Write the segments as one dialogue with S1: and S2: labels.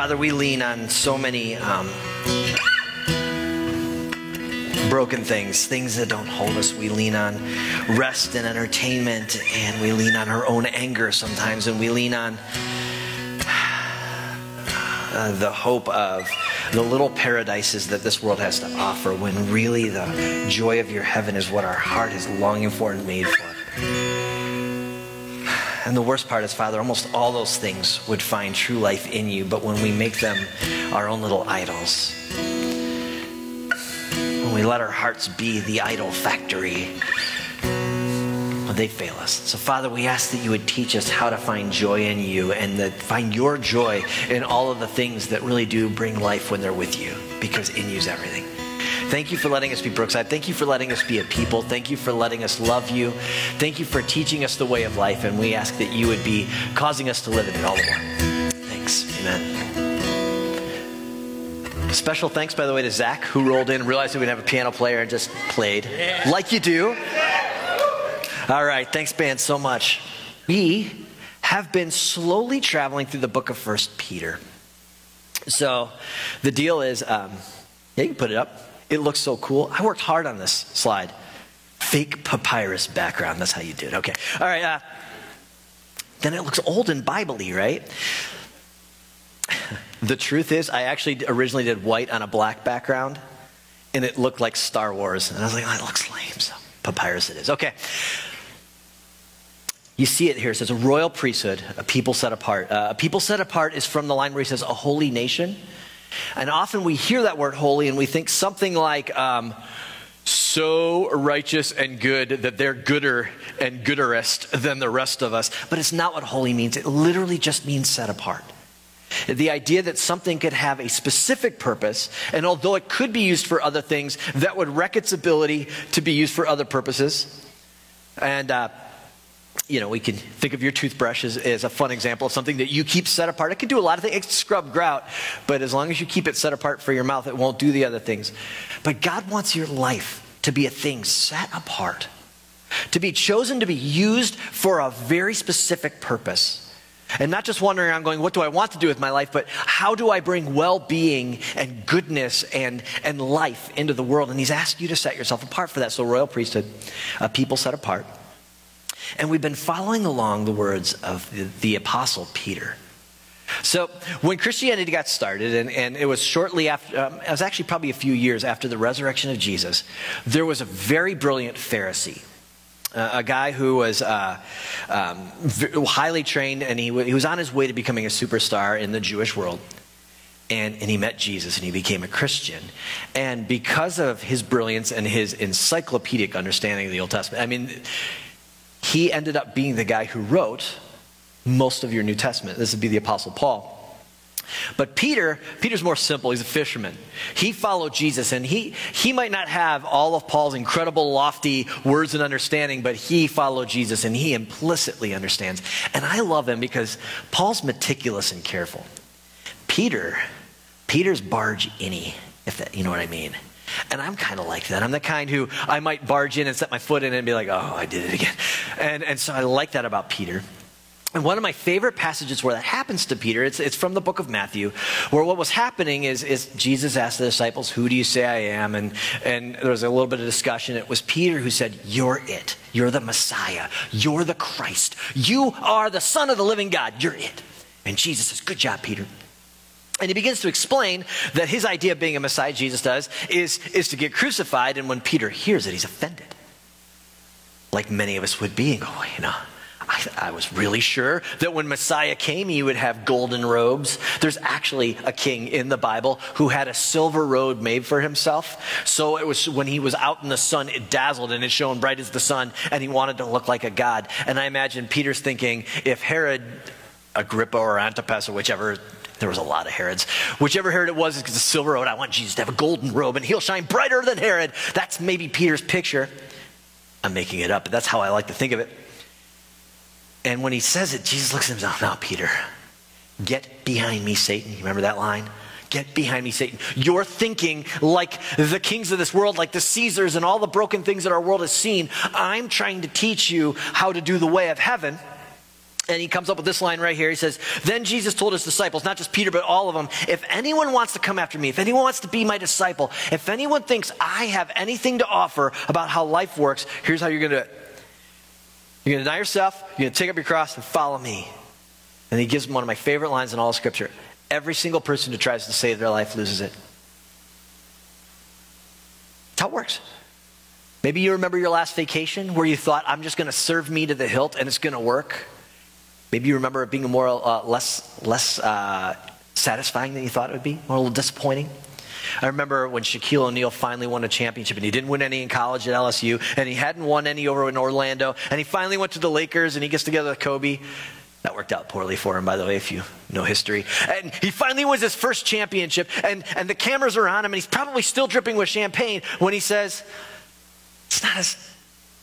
S1: Father, we lean on so many um, broken things, things that don't hold us. We lean on rest and entertainment, and we lean on our own anger sometimes, and we lean on uh, the hope of the little paradises that this world has to offer when really the joy of your heaven is what our heart is longing for and made for. And the worst part is, Father, almost all those things would find true life in you, but when we make them our own little idols, when we let our hearts be the idol factory, they fail us. So, Father, we ask that you would teach us how to find joy in you and that find your joy in all of the things that really do bring life when they're with you, because in you is everything. Thank you for letting us be Brookside. Thank you for letting us be a people. Thank you for letting us love you. Thank you for teaching us the way of life, and we ask that you would be causing us to live in it all the more. Thanks. Amen. Special thanks, by the way, to Zach, who rolled in, realized that we'd have a piano player, and just played like you do. All right, thanks, band, so much. We have been slowly traveling through the book of First Peter. So the deal is, um, yeah, you can put it up. It looks so cool. I worked hard on this slide. Fake papyrus background. That's how you do it. Okay. All right. Uh, then it looks old and Bible right? the truth is, I actually originally did white on a black background, and it looked like Star Wars. And I was like, oh, that looks lame. So papyrus it is. Okay. You see it here. It says a royal priesthood, a people set apart. Uh, a people set apart is from the line where he says a holy nation. And often we hear that word holy and we think something like, um, so righteous and good that they're gooder and gooderest than the rest of us. But it's not what holy means. It literally just means set apart. The idea that something could have a specific purpose, and although it could be used for other things, that would wreck its ability to be used for other purposes. And uh, you know, we can think of your toothbrush as, as, a fun example of something that you keep set apart. It can do a lot of things. It can scrub grout, but as long as you keep it set apart for your mouth, it won't do the other things. But God wants your life to be a thing set apart, to be chosen to be used for a very specific purpose. And not just wandering around going, what do I want to do with my life, but how do I bring well being and goodness and, and life into the world? And He's asked you to set yourself apart for that. So, royal priesthood, a people set apart. And we've been following along the words of the, the Apostle Peter. So, when Christianity got started, and, and it was shortly after, um, it was actually probably a few years after the resurrection of Jesus, there was a very brilliant Pharisee. Uh, a guy who was uh, um, highly trained, and he, w- he was on his way to becoming a superstar in the Jewish world. And, and, he met Jesus and he became a Christian. And because of his brilliance and his encyclopedic understanding of the Old Testament, I mean, he ended up being the guy who wrote most of your New Testament. This would be the Apostle Paul. But Peter, Peter's more simple. He's a fisherman. He followed Jesus, and he, he might not have all of Paul's incredible, lofty words and understanding, but he followed Jesus, and he implicitly understands. And I love him because Paul's meticulous and careful. Peter, Peter's barge inny, if that, you know what I mean. And I'm kind of like that. I'm the kind who I might barge in and set my foot in and be like, oh, I did it again. And, and so I like that about Peter. And one of my favorite passages where that happens to Peter, it's, it's from the book of Matthew, where what was happening is, is Jesus asked the disciples, Who do you say I am? And, and there was a little bit of discussion. It was Peter who said, You're it. You're the Messiah. You're the Christ. You are the Son of the living God. You're it. And Jesus says, Good job, Peter. And he begins to explain that his idea of being a Messiah, Jesus does, is, is to get crucified. And when Peter hears it, he's offended. Like many of us would be. And go, you know, I, I, was really sure that when Messiah came, he would have golden robes. There's actually a king in the Bible who had a silver robe made for himself. So it was when he was out in the sun, it dazzled and it shone bright as the sun, and he wanted to look like a god. And I imagine Peter's thinking, if Herod, Agrippa, or Antipas, or whichever there was a lot of Herods. Whichever Herod it was, it's a silver robe. I want Jesus to have a golden robe and he'll shine brighter than Herod. That's maybe Peter's picture. I'm making it up, but that's how I like to think of it. And when he says it, Jesus looks at him and says, oh, Now, Peter, get behind me, Satan. You remember that line? Get behind me, Satan. You're thinking like the kings of this world, like the Caesars and all the broken things that our world has seen. I'm trying to teach you how to do the way of heaven And he comes up with this line right here. He says, Then Jesus told his disciples, not just Peter, but all of them, if anyone wants to come after me, if anyone wants to be my disciple, if anyone thinks I have anything to offer about how life works, here's how you're going to do it. You're going to deny yourself, you're going to take up your cross, and follow me. And he gives them one of my favorite lines in all Scripture. Every single person who tries to save their life loses it. That's how it works. Maybe you remember your last vacation where you thought, I'm just going to serve me to the hilt and it's going to work. Maybe you remember it being more uh, less less uh, satisfying than you thought it would be, or a little disappointing. I remember when Shaquille O'Neal finally won a championship, and he didn't win any in college at LSU, and he hadn't won any over in Orlando, and he finally went to the Lakers, and he gets together with Kobe. That worked out poorly for him, by the way, if you know history. And he finally wins his first championship, and, and the cameras are on him, and he's probably still dripping with champagne when he says, It's not as,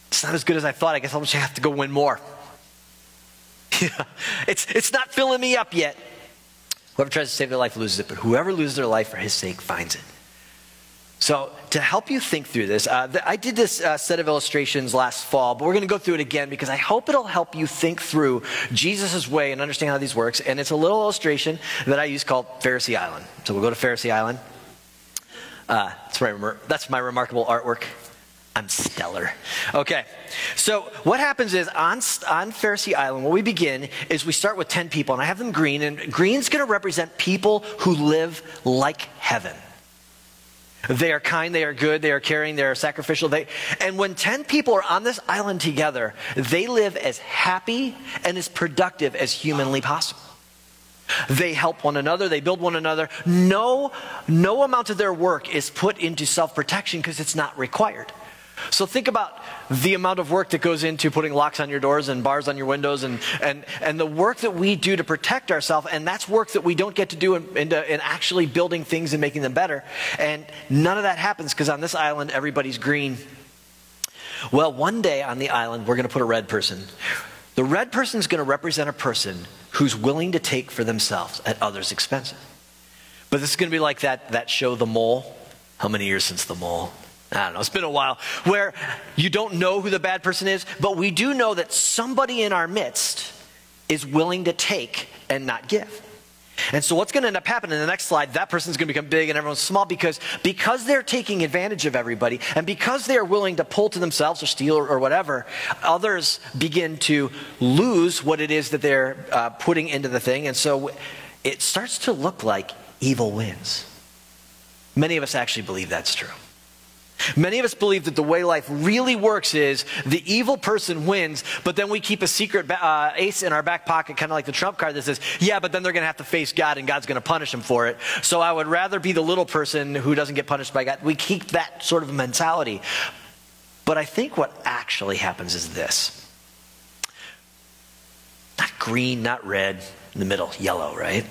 S1: it's not as good as I thought. I guess I'll just have to go win more. It's, it's not filling me up yet. Whoever tries to save their life loses it, but whoever loses their life for his sake finds it. So, to help you think through this, uh, I did this uh, set of illustrations last fall, but we're going to go through it again because I hope it'll help you think through Jesus' way and understand how these works. And it's a little illustration that I use called Pharisee Island. So, we'll go to Pharisee Island. Uh, that's, my, that's my remarkable artwork. I'm stellar. Okay, so what happens is on, on Pharisee Island, where we begin is we start with 10 people, and I have them green, and green's going to represent people who live like heaven. They are kind, they are good, they are caring, they are sacrificial. They, and when 10 people are on this island together, they live as happy and as productive as humanly possible. They help one another, they build one another. No, no amount of their work is put into self protection because it's not required. So think about the amount of work that goes into putting locks on your doors and bars on your windows and, and, and the work that we do to protect ourselves. And that's work that we don't get to do in, in, in actually building things and making them better. And none of that happens because on this island, everybody's green. Well, one day on the island, we're going to put a red person. The red person is going to represent a person who's willing to take for themselves at others' expense. But this is going to be like that, that show, The Mole. How many years since The Mole? I don't know, it's been a while, where you don't know who the bad person is, but we do know that somebody in our midst is willing to take and not give. And so what's going to end up happening in the next slide, that person's going to become big and everyone's small because, because they're taking advantage of everybody and because they are willing to pull to themselves or steal or, or whatever, others begin to lose what it is that they're uh, putting into the thing. And so it starts to look like evil wins. Many of us actually believe that's true. Many of us believe that the way life really works is the evil person wins, but then we keep a secret uh, ace in our back pocket, kind of like the trump card that says, yeah, but then they're going to have to face God and God's going to punish them for it. So I would rather be the little person who doesn't get punished by God. We keep that sort of mentality. But I think what actually happens is this not green, not red, in the middle, yellow, right?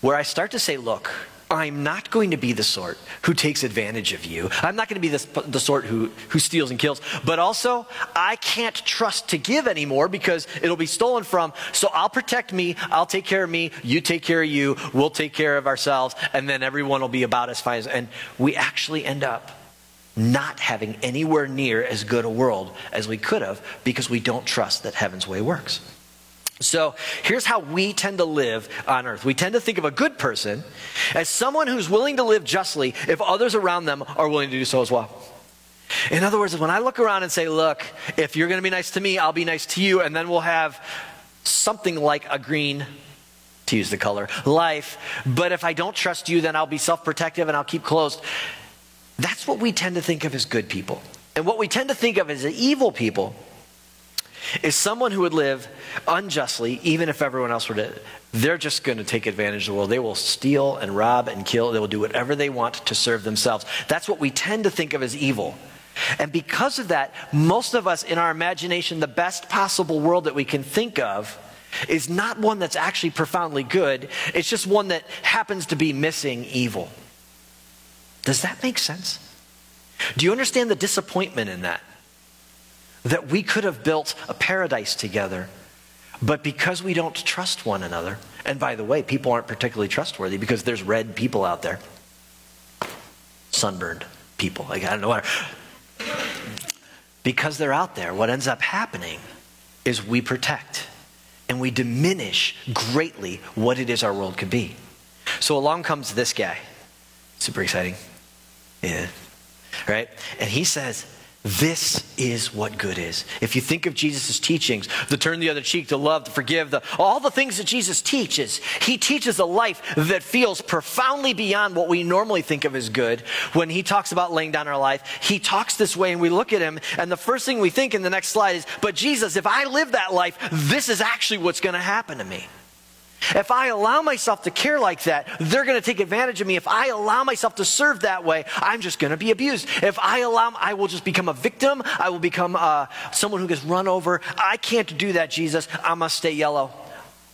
S1: Where I start to say, look, I'm not going to be the sort who takes advantage of you. I'm not going to be the, the sort who, who steals and kills. But also, I can't trust to give anymore because it'll be stolen from. So I'll protect me. I'll take care of me. You take care of you. We'll take care of ourselves. And then everyone will be about as fine as. And we actually end up not having anywhere near as good a world as we could have because we don't trust that heaven's way works. So here's how we tend to live on earth. We tend to think of a good person as someone who's willing to live justly if others around them are willing to do so as well. In other words, when I look around and say, look, if you're going to be nice to me, I'll be nice to you, and then we'll have something like a green, to use the color, life. But if I don't trust you, then I'll be self protective and I'll keep closed. That's what we tend to think of as good people. And what we tend to think of as evil people is someone who would live unjustly, even if everyone else were to. They're just going to take advantage of the world. They will steal and rob and kill. They will do whatever they want to serve themselves. That's what we tend to think of as evil. And because of that, most of us in our imagination, the best possible world that we can think of is not one that's actually profoundly good. It's just one that happens to be missing evil. Does that make sense? Do you understand the disappointment in that? That we could have built a paradise together. But because we don't trust one another, and by the way, people aren't particularly trustworthy because there's red people out there, sunburned people. Like, I don't know what. Because they're out there, what ends up happening is we protect and we diminish greatly what it is our world could be. So along comes this guy. Super exciting. Yeah. Right? And he says, this is what good is. If you think of Jesus' teachings, the turn the other cheek, to love, to forgive, the, all the things that Jesus teaches, he teaches a life that feels profoundly beyond what we normally think of as good. When he talks about laying down our life, he talks this way and we look at him, and the first thing we think in the next slide is, But Jesus, if I live that life, this is actually what's going to happen to me. If I allow myself to care like that, they're going to take advantage of me. If I allow myself to serve that way, I'm just going to be abused. If I allow, I will just become a victim. I will become uh, someone who gets run over. I can't do that, Jesus. I must stay yellow.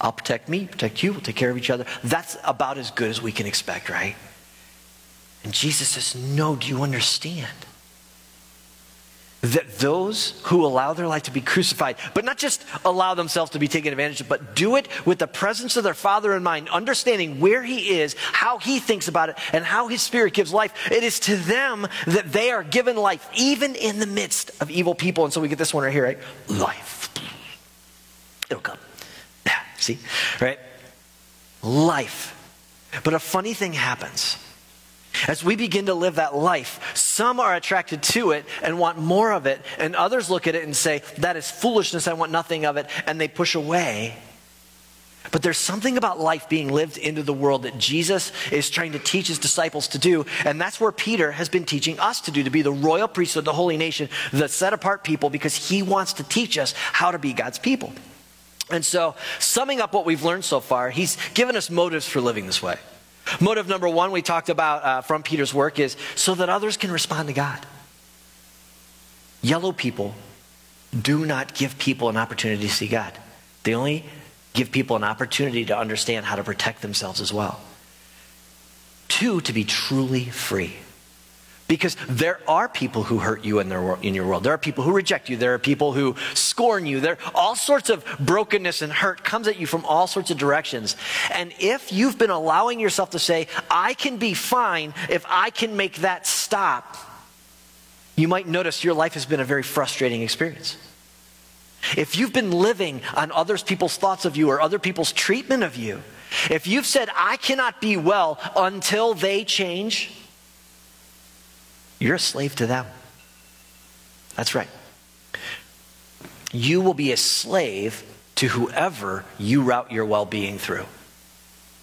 S1: I'll protect me, protect you, we'll take care of each other. That's about as good as we can expect, right? And Jesus says, No, do you understand? That those who allow their life to be crucified, but not just allow themselves to be taken advantage of, but do it with the presence of their Father in mind, understanding where He is, how He thinks about it, and how His Spirit gives life. It is to them that they are given life, even in the midst of evil people. And so we get this one right here, right? Life. It'll come. See? Right? Life. But a funny thing happens. As we begin to live that life, some are attracted to it and want more of it, and others look at it and say, That is foolishness, I want nothing of it, and they push away. But there's something about life being lived into the world that Jesus is trying to teach his disciples to do, and that's where Peter has been teaching us to do, to be the royal priesthood, the holy nation, the set apart people, because he wants to teach us how to be God's people. And so, summing up what we've learned so far, he's given us motives for living this way. Motive number one we talked about uh, from Peter's work is so that others can respond to God. Yellow people do not give people an opportunity to see God, they only give people an opportunity to understand how to protect themselves as well. Two, to be truly free. Because there are people who hurt you in, their, in your world. There are people who reject you. There are people who scorn you. There all sorts of brokenness and hurt comes at you from all sorts of directions. And if you've been allowing yourself to say, I can be fine if I can make that stop, you might notice your life has been a very frustrating experience. If you've been living on other people's thoughts of you or other people's treatment of you, if you've said, I cannot be well until they change, you're a slave to them. That's right. You will be a slave to whoever you route your well being through.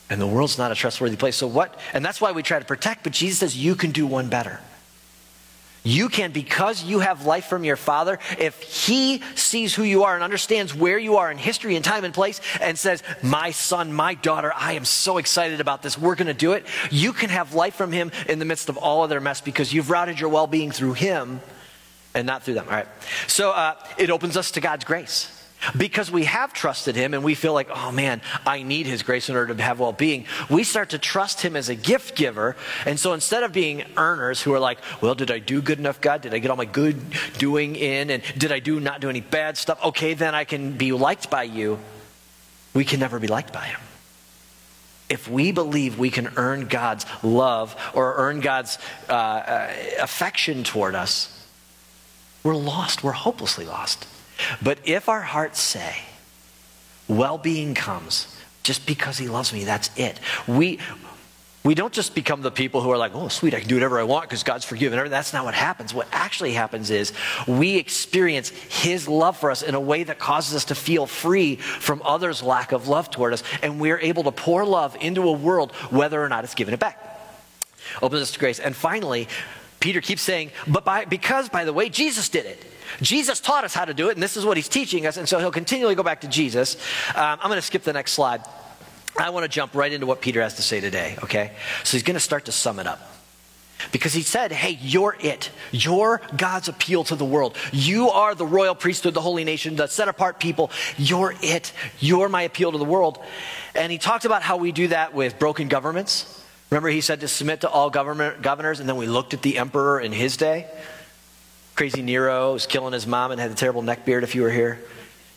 S1: And the world's not a trustworthy place. So, what? And that's why we try to protect, but Jesus says you can do one better. You can, because you have life from your Father, if He sees who you are and understands where you are in history and time and place and says, My son, my daughter, I am so excited about this, we're going to do it, you can have life from Him in the midst of all of their mess because you've routed your well being through Him and not through them. All right. So uh, it opens us to God's grace. Because we have trusted him and we feel like, oh man, I need his grace in order to have well being, we start to trust him as a gift giver. And so instead of being earners who are like, well, did I do good enough, God? Did I get all my good doing in? And did I do not do any bad stuff? Okay, then I can be liked by you. We can never be liked by him. If we believe we can earn God's love or earn God's uh, uh, affection toward us, we're lost. We're hopelessly lost. But if our hearts say, well being comes just because he loves me, that's it. We, we don't just become the people who are like, oh, sweet, I can do whatever I want because God's forgiven. That's not what happens. What actually happens is we experience His love for us in a way that causes us to feel free from others' lack of love toward us. And we're able to pour love into a world whether or not it's given it back. Opens us to grace. And finally, Peter keeps saying, but by, because, by the way, Jesus did it. Jesus taught us how to do it, and this is what he's teaching us, and so he'll continually go back to Jesus. Um, I'm going to skip the next slide. I want to jump right into what Peter has to say today, okay? So he's going to start to sum it up. Because he said, hey, you're it. You're God's appeal to the world. You are the royal priesthood, the holy nation, the set apart people. You're it. You're my appeal to the world. And he talked about how we do that with broken governments. Remember, he said to submit to all government, governors, and then we looked at the emperor in his day. Crazy Nero was killing his mom and had a terrible neck beard if you were here.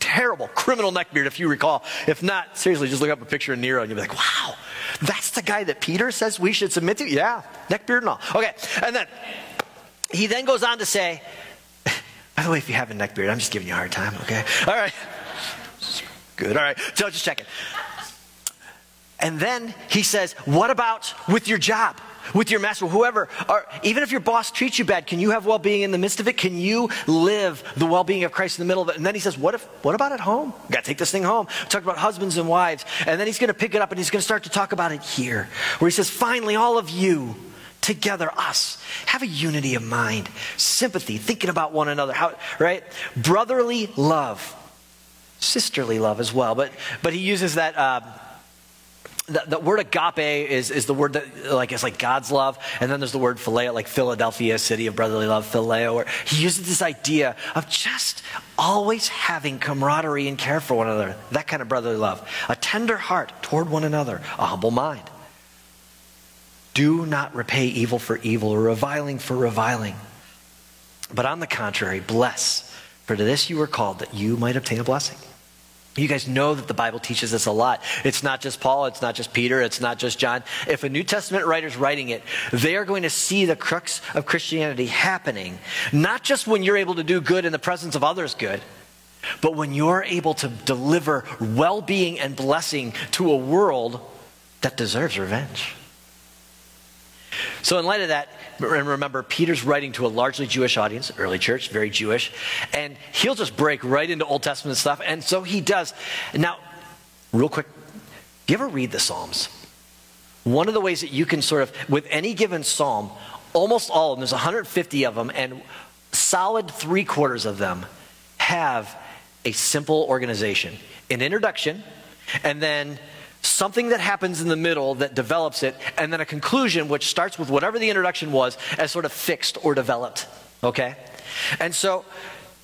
S1: Terrible criminal neck beard if you recall. If not, seriously, just look up a picture of Nero and you'll be like, wow, that's the guy that Peter says we should submit to? Yeah, neck beard and all. Okay, and then he then goes on to say, by the way, if you have a neck beard, I'm just giving you a hard time, okay? All right. Good. All right. So just checking. And then he says, What about with your job? With your master, whoever, or even if your boss treats you bad, can you have well being in the midst of it? Can you live the well being of Christ in the middle of it? And then he says, What if what about at home? Gotta take this thing home. Talk about husbands and wives. And then he's gonna pick it up and he's gonna start to talk about it here. Where he says, Finally, all of you together, us, have a unity of mind, sympathy, thinking about one another, how, right? Brotherly love, sisterly love as well. But but he uses that uh, the, the, word agape is, is the word that like it's like God's love, and then there's the word phileo, like Philadelphia, city of brotherly love, phileo. Where he uses this idea of just always having camaraderie and care for one another, that kind of brotherly love, a tender heart toward one another, a humble mind. Do not repay evil for evil or reviling for reviling, but on the contrary, bless, for to this you were called that you might obtain a blessing. You guys know that the Bible teaches us a lot. It's not just Paul, it's not just Peter, it's not just John. If a New Testament writer is writing it, they are going to see the crux of Christianity happening, not just when you're able to do good in the presence of others good, but when you're able to deliver well being and blessing to a world that deserves revenge. So, in light of that, and remember, Peter's writing to a largely Jewish audience, early church, very Jewish, and he'll just break right into Old Testament stuff, and so he does. Now, real quick, do you ever read the Psalms? One of the ways that you can sort of, with any given psalm, almost all of them, there's 150 of them, and solid three quarters of them have a simple organization an introduction, and then something that happens in the middle that develops it, and then a conclusion which starts with whatever the introduction was as sort of fixed or developed. Okay? And so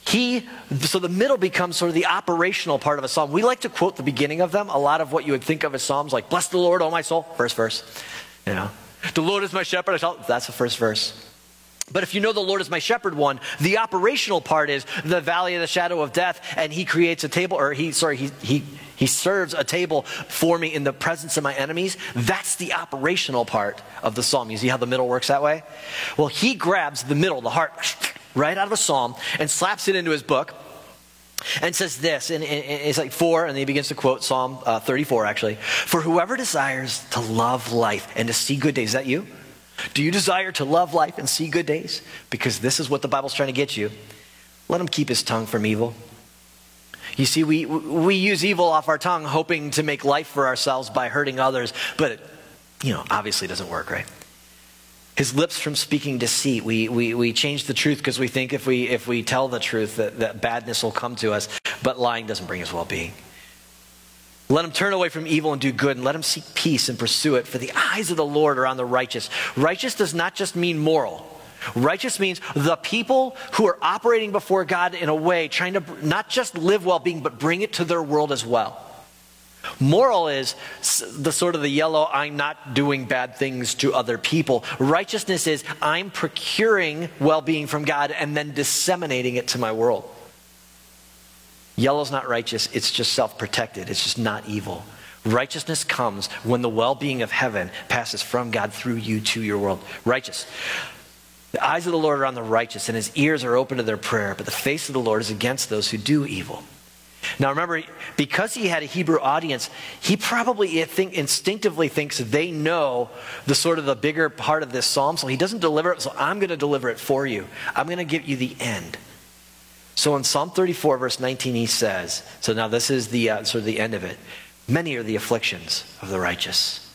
S1: he so the middle becomes sort of the operational part of a psalm. We like to quote the beginning of them. A lot of what you would think of as psalms, like "Bless the Lord, O my soul," first verse. You know, the Lord is my shepherd. I that's the first verse. But if you know the Lord is my shepherd one, the operational part is the valley of the shadow of death, and he creates a table, or he, sorry, he, he, he serves a table for me in the presence of my enemies. That's the operational part of the psalm. You see how the middle works that way? Well, he grabs the middle, the heart, right out of a psalm, and slaps it into his book and says this, and, it's like four, and then he begins to quote Psalm uh, 34 actually. For whoever desires to love life and to see good days, is that you? Do you desire to love life and see good days? Because this is what the Bible's trying to get you. Let him keep his tongue from evil. You see, we, we use evil off our tongue hoping to make life for ourselves by hurting others, but it, you know, obviously doesn't work, right? His lips from speaking deceit. We, we, we change the truth because we think if we, if we tell the truth that, that badness will come to us, but lying doesn't bring us well being. Let him turn away from evil and do good, and let him seek peace and pursue it. For the eyes of the Lord are on the righteous. Righteous does not just mean moral. Righteous means the people who are operating before God in a way, trying to not just live well being, but bring it to their world as well. Moral is the sort of the yellow, I'm not doing bad things to other people. Righteousness is I'm procuring well being from God and then disseminating it to my world. Yellow's not righteous, it's just self protected, it's just not evil. Righteousness comes when the well being of heaven passes from God through you to your world. Righteous. The eyes of the Lord are on the righteous, and his ears are open to their prayer, but the face of the Lord is against those who do evil. Now remember, because he had a Hebrew audience, he probably think, instinctively thinks they know the sort of the bigger part of this psalm, so he doesn't deliver it, so I'm going to deliver it for you. I'm going to give you the end. So in Psalm 34, verse 19, he says, so now this is the uh, sort of the end of it. Many are the afflictions of the righteous.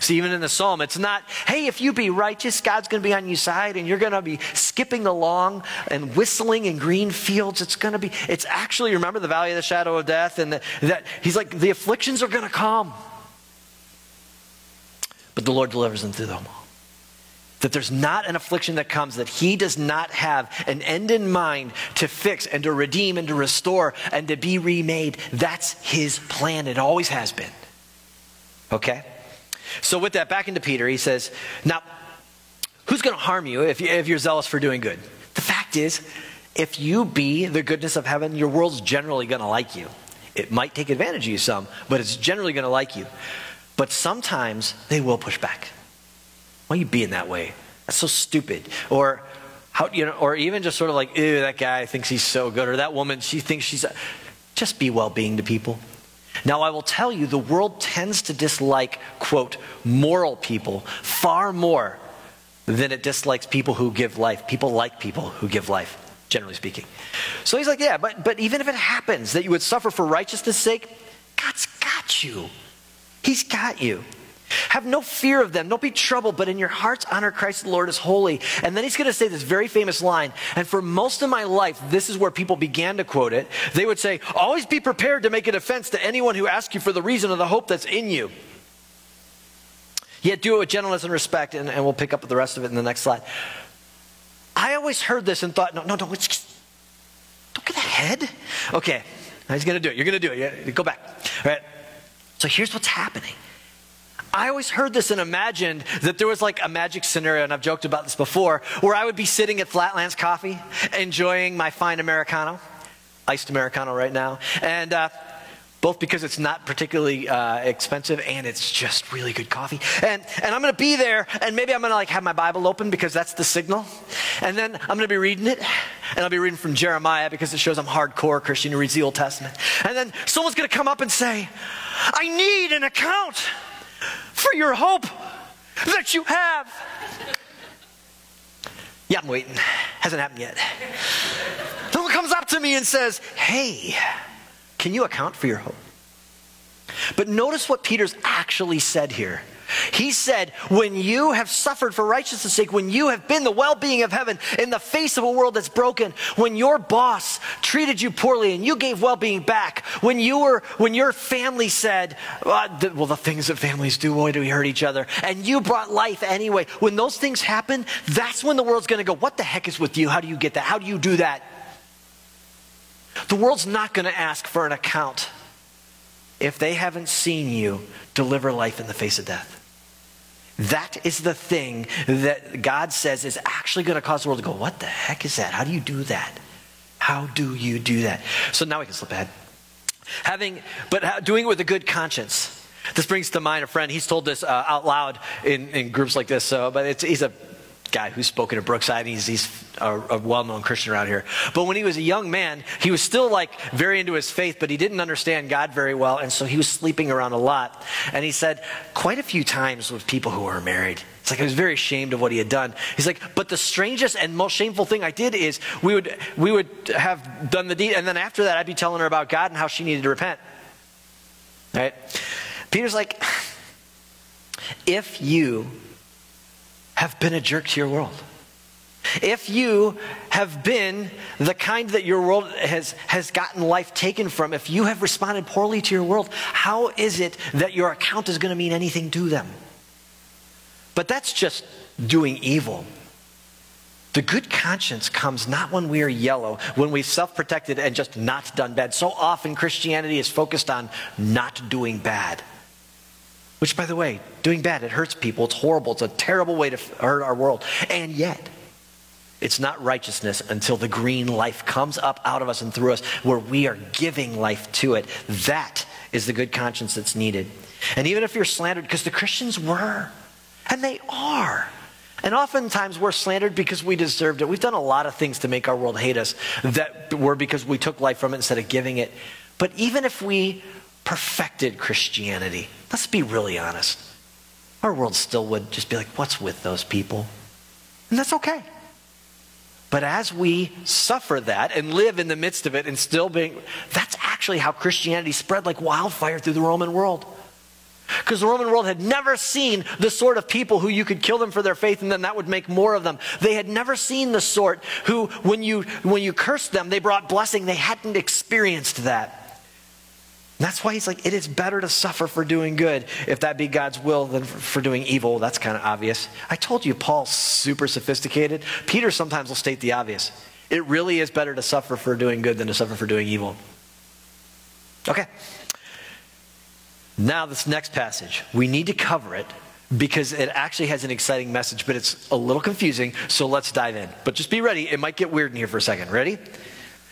S1: See, even in the psalm, it's not, hey, if you be righteous, God's going to be on your side and you're going to be skipping along and whistling in green fields. It's going to be, it's actually, remember the valley of the shadow of death? And the, that, he's like, the afflictions are going to come. But the Lord delivers them through them all that there's not an affliction that comes that he does not have an end in mind to fix and to redeem and to restore and to be remade. That's his plan. It always has been. Okay? So, with that, back into Peter, he says, Now, who's going to harm you if, you if you're zealous for doing good? The fact is, if you be the goodness of heaven, your world's generally going to like you. It might take advantage of you some, but it's generally going to like you. But sometimes they will push back. Why are you being that way? That's so stupid. Or how you know, or even just sort of like, ew, that guy thinks he's so good, or that woman, she thinks she's. Just be well being to people. Now, I will tell you, the world tends to dislike, quote, moral people far more than it dislikes people who give life. People like people who give life, generally speaking. So he's like, yeah, but, but even if it happens that you would suffer for righteousness' sake, God's got you. He's got you. Have no fear of them. Don't be troubled, but in your hearts honor Christ the Lord as holy. And then he's going to say this very famous line. And for most of my life, this is where people began to quote it. They would say, Always be prepared to make a defense to anyone who asks you for the reason of the hope that's in you. Yet do it with gentleness and respect, and, and we'll pick up the rest of it in the next slide. I always heard this and thought, no, no, no, don't get ahead. Okay, he's going to do it. You're going to do it. Go back. All right. So here's what's happening. I always heard this and imagined that there was like a magic scenario, and I've joked about this before, where I would be sitting at Flatlands Coffee, enjoying my fine Americano, iced Americano right now, and uh, both because it's not particularly uh, expensive and it's just really good coffee. And, and I'm going to be there, and maybe I'm going to like have my Bible open because that's the signal. And then I'm going to be reading it, and I'll be reading from Jeremiah because it shows I'm hardcore Christian who reads the Old Testament. And then someone's going to come up and say, I need an account for your hope that you have. Yeah, I'm waiting. Hasn't happened yet. Someone comes up to me and says, Hey, can you account for your hope? But notice what Peter's actually said here. He said, When you have suffered for righteousness' sake, when you have been the well being of heaven in the face of a world that's broken, when your boss treated you poorly and you gave well being back, when, you were, when your family said, uh, Well, the things that families do, why do we hurt each other? And you brought life anyway. When those things happen, that's when the world's going to go, What the heck is with you? How do you get that? How do you do that? The world's not going to ask for an account if they haven't seen you deliver life in the face of death. That is the thing that God says is actually going to cause the world to go, What the heck is that? How do you do that? How do you do that? So now we can slip ahead. Having, but doing it with a good conscience. This brings to mind a friend. He's told this uh, out loud in, in groups like this. So, but he's a guy who's spoken at Brookside. He's, he's a, a well-known Christian around here. But when he was a young man, he was still like very into his faith, but he didn't understand God very well, and so he was sleeping around a lot. And he said quite a few times with people who were married. It's like I was very ashamed of what he had done. He's like, but the strangest and most shameful thing I did is we would we would have done the deed, and then after that, I'd be telling her about God and how she needed to repent. Right? Peter's like, if you have been a jerk to your world. If you have been the kind that your world has, has gotten life taken from, if you have responded poorly to your world, how is it that your account is going to mean anything to them? But that's just doing evil. The good conscience comes not when we are yellow, when we've self protected and just not done bad. So often Christianity is focused on not doing bad. Which, by the way, doing bad, it hurts people. It's horrible. It's a terrible way to hurt our world. And yet, it's not righteousness until the green life comes up out of us and through us where we are giving life to it. That is the good conscience that's needed. And even if you're slandered, because the Christians were, and they are. And oftentimes we're slandered because we deserved it. We've done a lot of things to make our world hate us that were because we took life from it instead of giving it. But even if we perfected Christianity, let's be really honest. Our world still would just be like, what's with those people? And that's okay. But as we suffer that and live in the midst of it and still being, that's actually how Christianity spread like wildfire through the Roman world. Because the Roman world had never seen the sort of people who you could kill them for their faith and then that would make more of them. They had never seen the sort who, when you, when you cursed them, they brought blessing. They hadn't experienced that. That's why he's like, it is better to suffer for doing good if that be God's will than for doing evil. That's kind of obvious. I told you Paul's super sophisticated. Peter sometimes will state the obvious. It really is better to suffer for doing good than to suffer for doing evil. Okay. Now, this next passage, we need to cover it because it actually has an exciting message, but it's a little confusing, so let's dive in. But just be ready, it might get weird in here for a second. Ready?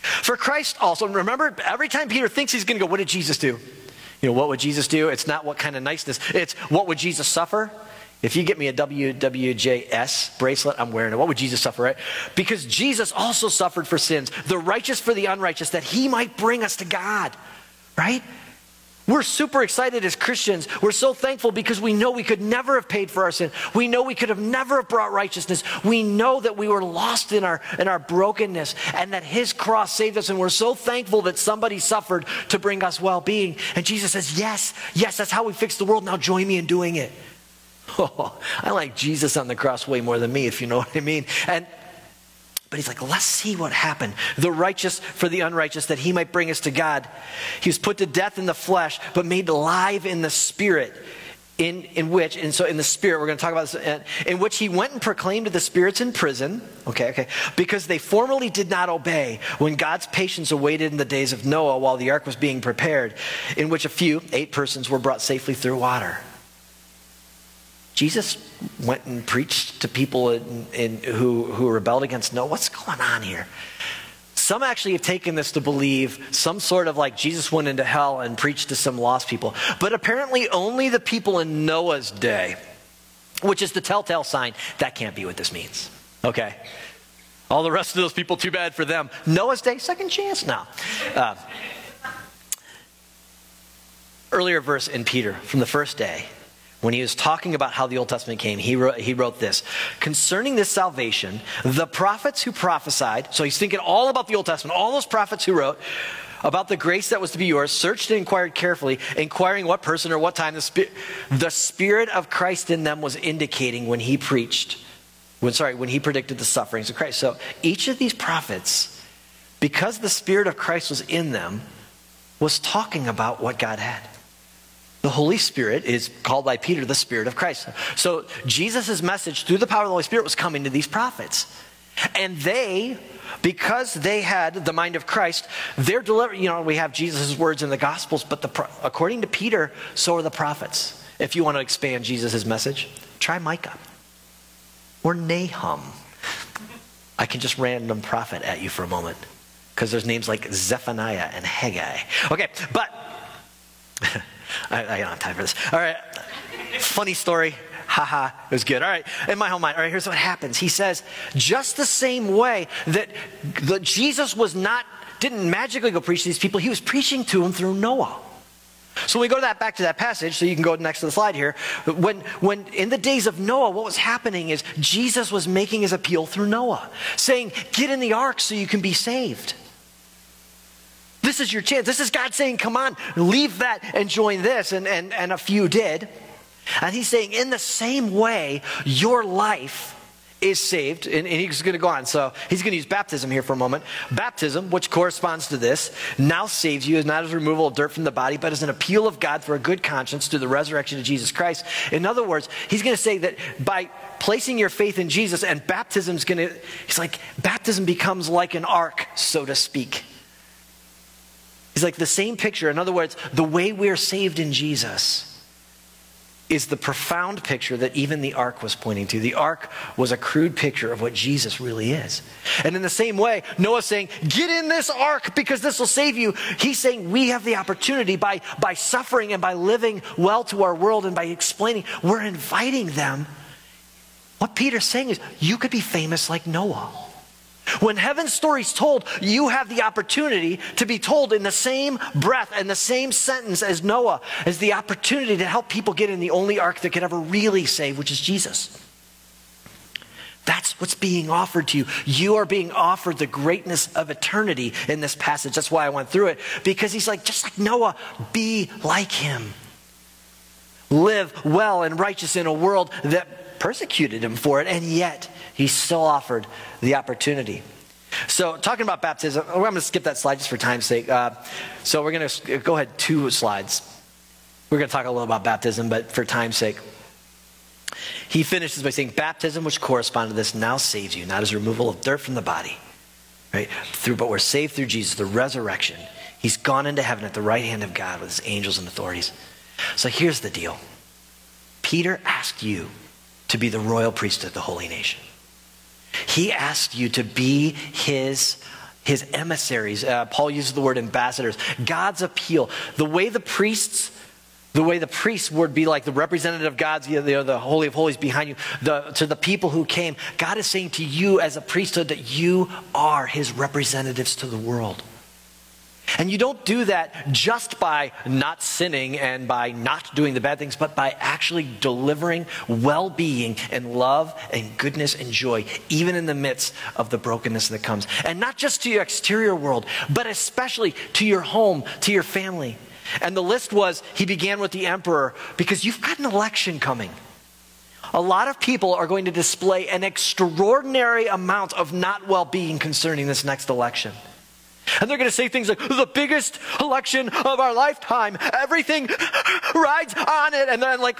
S1: For Christ also, remember, every time Peter thinks he's going to go, what did Jesus do? You know, what would Jesus do? It's not what kind of niceness, it's what would Jesus suffer? If you get me a WWJS bracelet, I'm wearing it. What would Jesus suffer, right? Because Jesus also suffered for sins, the righteous for the unrighteous, that he might bring us to God, right? We're super excited as Christians. We're so thankful because we know we could never have paid for our sin. We know we could have never have brought righteousness. We know that we were lost in our, in our brokenness and that his cross saved us. And we're so thankful that somebody suffered to bring us well being. And Jesus says, Yes, yes, that's how we fix the world. Now join me in doing it. Oh, I like Jesus on the cross way more than me, if you know what I mean. And but he's like, let's see what happened. The righteous for the unrighteous, that he might bring us to God. He was put to death in the flesh, but made alive in the spirit. In, in which, and so in the spirit, we're going to talk about this, uh, in which he went and proclaimed to the spirits in prison, okay, okay, because they formerly did not obey when God's patience awaited in the days of Noah while the ark was being prepared, in which a few, eight persons, were brought safely through water. Jesus went and preached to people in, in, who, who rebelled against Noah. What's going on here? Some actually have taken this to believe some sort of like Jesus went into hell and preached to some lost people. But apparently, only the people in Noah's day, which is the telltale sign, that can't be what this means. Okay? All the rest of those people, too bad for them. Noah's day, second chance now. Uh, earlier verse in Peter from the first day when he was talking about how the Old Testament came, he wrote, he wrote this Concerning this salvation, the prophets who prophesied, so he's thinking all about the Old Testament, all those prophets who wrote about the grace that was to be yours, searched and inquired carefully, inquiring what person or what time the, Spirit, the Spirit of Christ in them was indicating when he preached, when, sorry, when he predicted the sufferings of Christ. So each of these prophets, because the Spirit of Christ was in them, was talking about what God had. The Holy Spirit is called by Peter the Spirit of Christ. So Jesus' message through the power of the Holy Spirit was coming to these prophets. And they, because they had the mind of Christ, they're delivering. You know, we have Jesus' words in the Gospels, but the, according to Peter, so are the prophets. If you want to expand Jesus' message, try Micah or Nahum. I can just random prophet at you for a moment because there's names like Zephaniah and Haggai. Okay, but I, I don't have time for this. All right. Funny story. Haha, it was good. All right, in my own mind. All right, here's what happens. He says, just the same way that, that Jesus was not, didn't magically go preach to these people, he was preaching to them through Noah. So we go to that back to that passage, so you can go next to the slide here. When, when in the days of Noah, what was happening is Jesus was making his appeal through Noah, saying, Get in the ark so you can be saved. This is your chance. This is God saying, come on, leave that and join this. And, and, and a few did. And he's saying, in the same way, your life is saved. And, and he's going to go on. So he's going to use baptism here for a moment. Baptism, which corresponds to this, now saves you, is not as removal of dirt from the body, but as an appeal of God for a good conscience through the resurrection of Jesus Christ. In other words, he's going to say that by placing your faith in Jesus and baptism is going to, he's like, baptism becomes like an ark, so to speak. He's like the same picture. In other words, the way we're saved in Jesus is the profound picture that even the ark was pointing to. The ark was a crude picture of what Jesus really is. And in the same way, Noah's saying, Get in this ark because this will save you. He's saying we have the opportunity by, by suffering and by living well to our world and by explaining, we're inviting them. What Peter's saying is, you could be famous like Noah. When heaven's story's told, you have the opportunity to be told in the same breath and the same sentence as Noah, as the opportunity to help people get in the only ark that could ever really save, which is Jesus. That's what's being offered to you. You are being offered the greatness of eternity in this passage. That's why I went through it, because he's like, just like Noah, be like him. Live well and righteous in a world that persecuted him for it, and yet he still offered the opportunity. So, talking about baptism, I'm going to skip that slide just for time's sake. Uh, so, we're going to go ahead two slides. We're going to talk a little about baptism, but for time's sake, he finishes by saying, Baptism, which corresponds to this, now saves you, not as removal of dirt from the body, right? Through, but we're saved through Jesus, the resurrection. He's gone into heaven at the right hand of God with his angels and authorities. So, here's the deal Peter asked you to be the royal priesthood the holy nation. He asked you to be his his emissaries. Uh, Paul uses the word ambassadors. God's appeal. The way the priests The way the priests would be like the representative of God's, you know, the Holy of Holies behind you, the, to the people who came, God is saying to you as a priesthood that you are his representatives to the world. And you don't do that just by not sinning and by not doing the bad things, but by actually delivering well being and love and goodness and joy, even in the midst of the brokenness that comes. And not just to your exterior world, but especially to your home, to your family. And the list was he began with the emperor because you've got an election coming. A lot of people are going to display an extraordinary amount of not well being concerning this next election. And they're going to say things like, the biggest election of our lifetime. Everything rides on it. And then, like,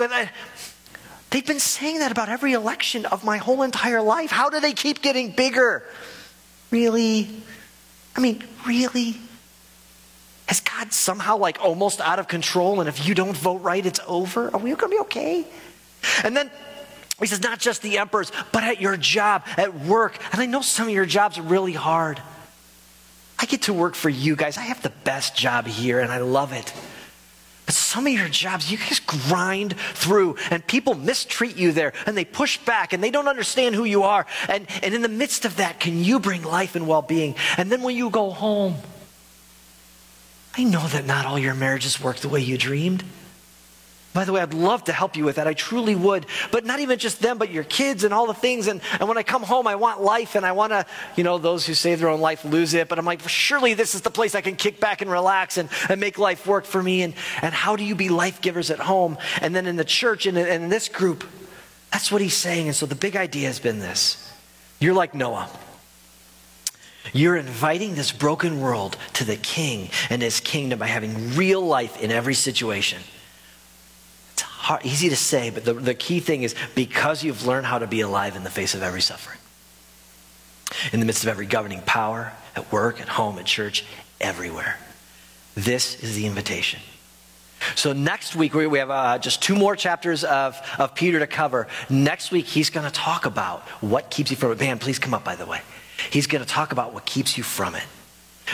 S1: they've been saying that about every election of my whole entire life. How do they keep getting bigger? Really? I mean, really? Is God somehow like almost out of control? And if you don't vote right, it's over? Are we going to be okay? And then he says, not just the emperors, but at your job, at work. And I know some of your jobs are really hard. I get to work for you guys. I have the best job here and I love it. But some of your jobs, you guys grind through and people mistreat you there and they push back and they don't understand who you are. And, and in the midst of that, can you bring life and well being? And then when you go home, I know that not all your marriages work the way you dreamed. By the way, I'd love to help you with that. I truly would. But not even just them, but your kids and all the things. And, and when I come home, I want life and I want to, you know, those who save their own life lose it. But I'm like, surely this is the place I can kick back and relax and, and make life work for me. And, and how do you be life givers at home? And then in the church and, and in this group, that's what he's saying. And so the big idea has been this you're like Noah. You're inviting this broken world to the king and his kingdom by having real life in every situation hard, easy to say, but the, the key thing is because you've learned how to be alive in the face of every suffering, in the midst of every governing power, at work, at home, at church, everywhere. This is the invitation. So next week, we have uh, just two more chapters of, of Peter to cover. Next week, he's going to talk about what keeps you from it. Man, please come up, by the way. He's going to talk about what keeps you from it.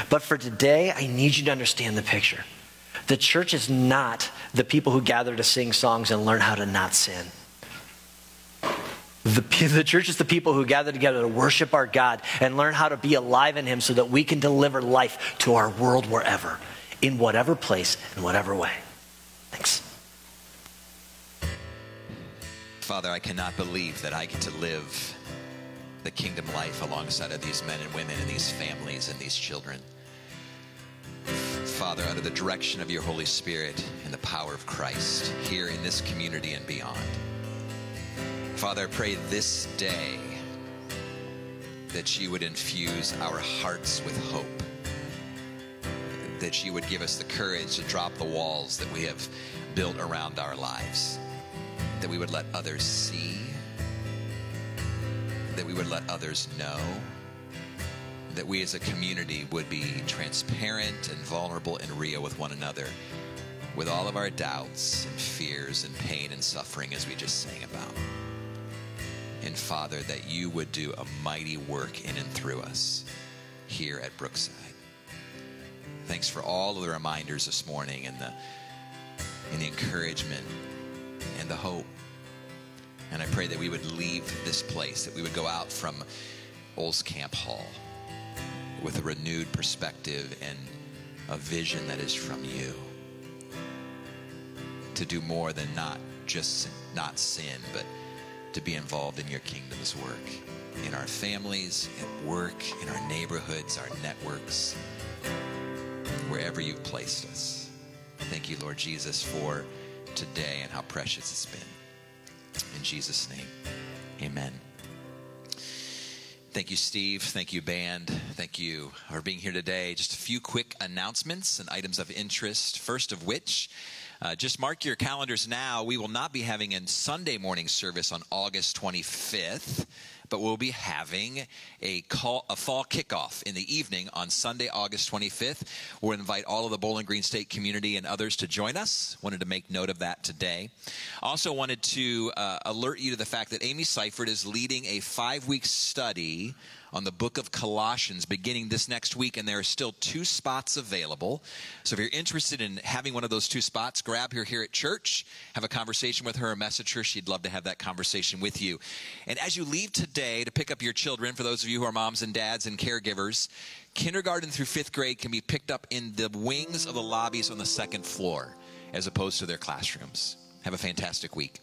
S1: But for today, I need you to understand the picture. The church is not the people who gather to sing songs and learn how to not sin. The, the church is the people who gather together to worship our God and learn how to be alive in Him so that we can deliver life to our world wherever, in whatever place, in whatever way. Thanks.
S2: Father, I cannot believe that I get to live the kingdom life alongside of these men and women and these families and these children. Father, under the direction of your Holy Spirit and the power of Christ here in this community and beyond. Father, I pray this day that you would infuse our hearts with hope, that you would give us the courage to drop the walls that we have built around our lives, that we would let others see, that we would let others know that we as a community would be transparent and vulnerable and real with one another, with all of our doubts and fears and pain and suffering, as we just sang about. And Father, that you would do a mighty work in and through us here at Brookside. Thanks for all of the reminders this morning and the, and the encouragement and the hope. And I pray that we would leave this place, that we would go out from Olscamp Hall with a renewed perspective and a vision that is from you to do more than not just not sin, but to be involved in your kingdom's work in our families, at work, in our neighborhoods, our networks, wherever you've placed us. Thank you, Lord Jesus, for today and how precious it's been. In Jesus' name, amen. Thank you, Steve. Thank you, band. Thank you for being here today. Just a few quick announcements and items of interest. First of which, uh, just mark your calendars now. We will not be having a Sunday morning service on August 25th but we'll be having a call, a fall kickoff in the evening on Sunday, August 25th. We'll invite all of the Bowling Green State community and others to join us. Wanted to make note of that today. Also wanted to uh, alert you to the fact that Amy Seifert is leading a five-week study on the book of Colossians beginning this next week, and there are still two spots available. So if you're interested in having one of those two spots, grab her here at church, have a conversation with her, or message her. She'd love to have that conversation with you. And as you leave today to pick up your children, for those of you who are moms and dads and caregivers, kindergarten through fifth grade can be picked up in the wings of the lobbies on the second floor as opposed to their classrooms. Have a fantastic week.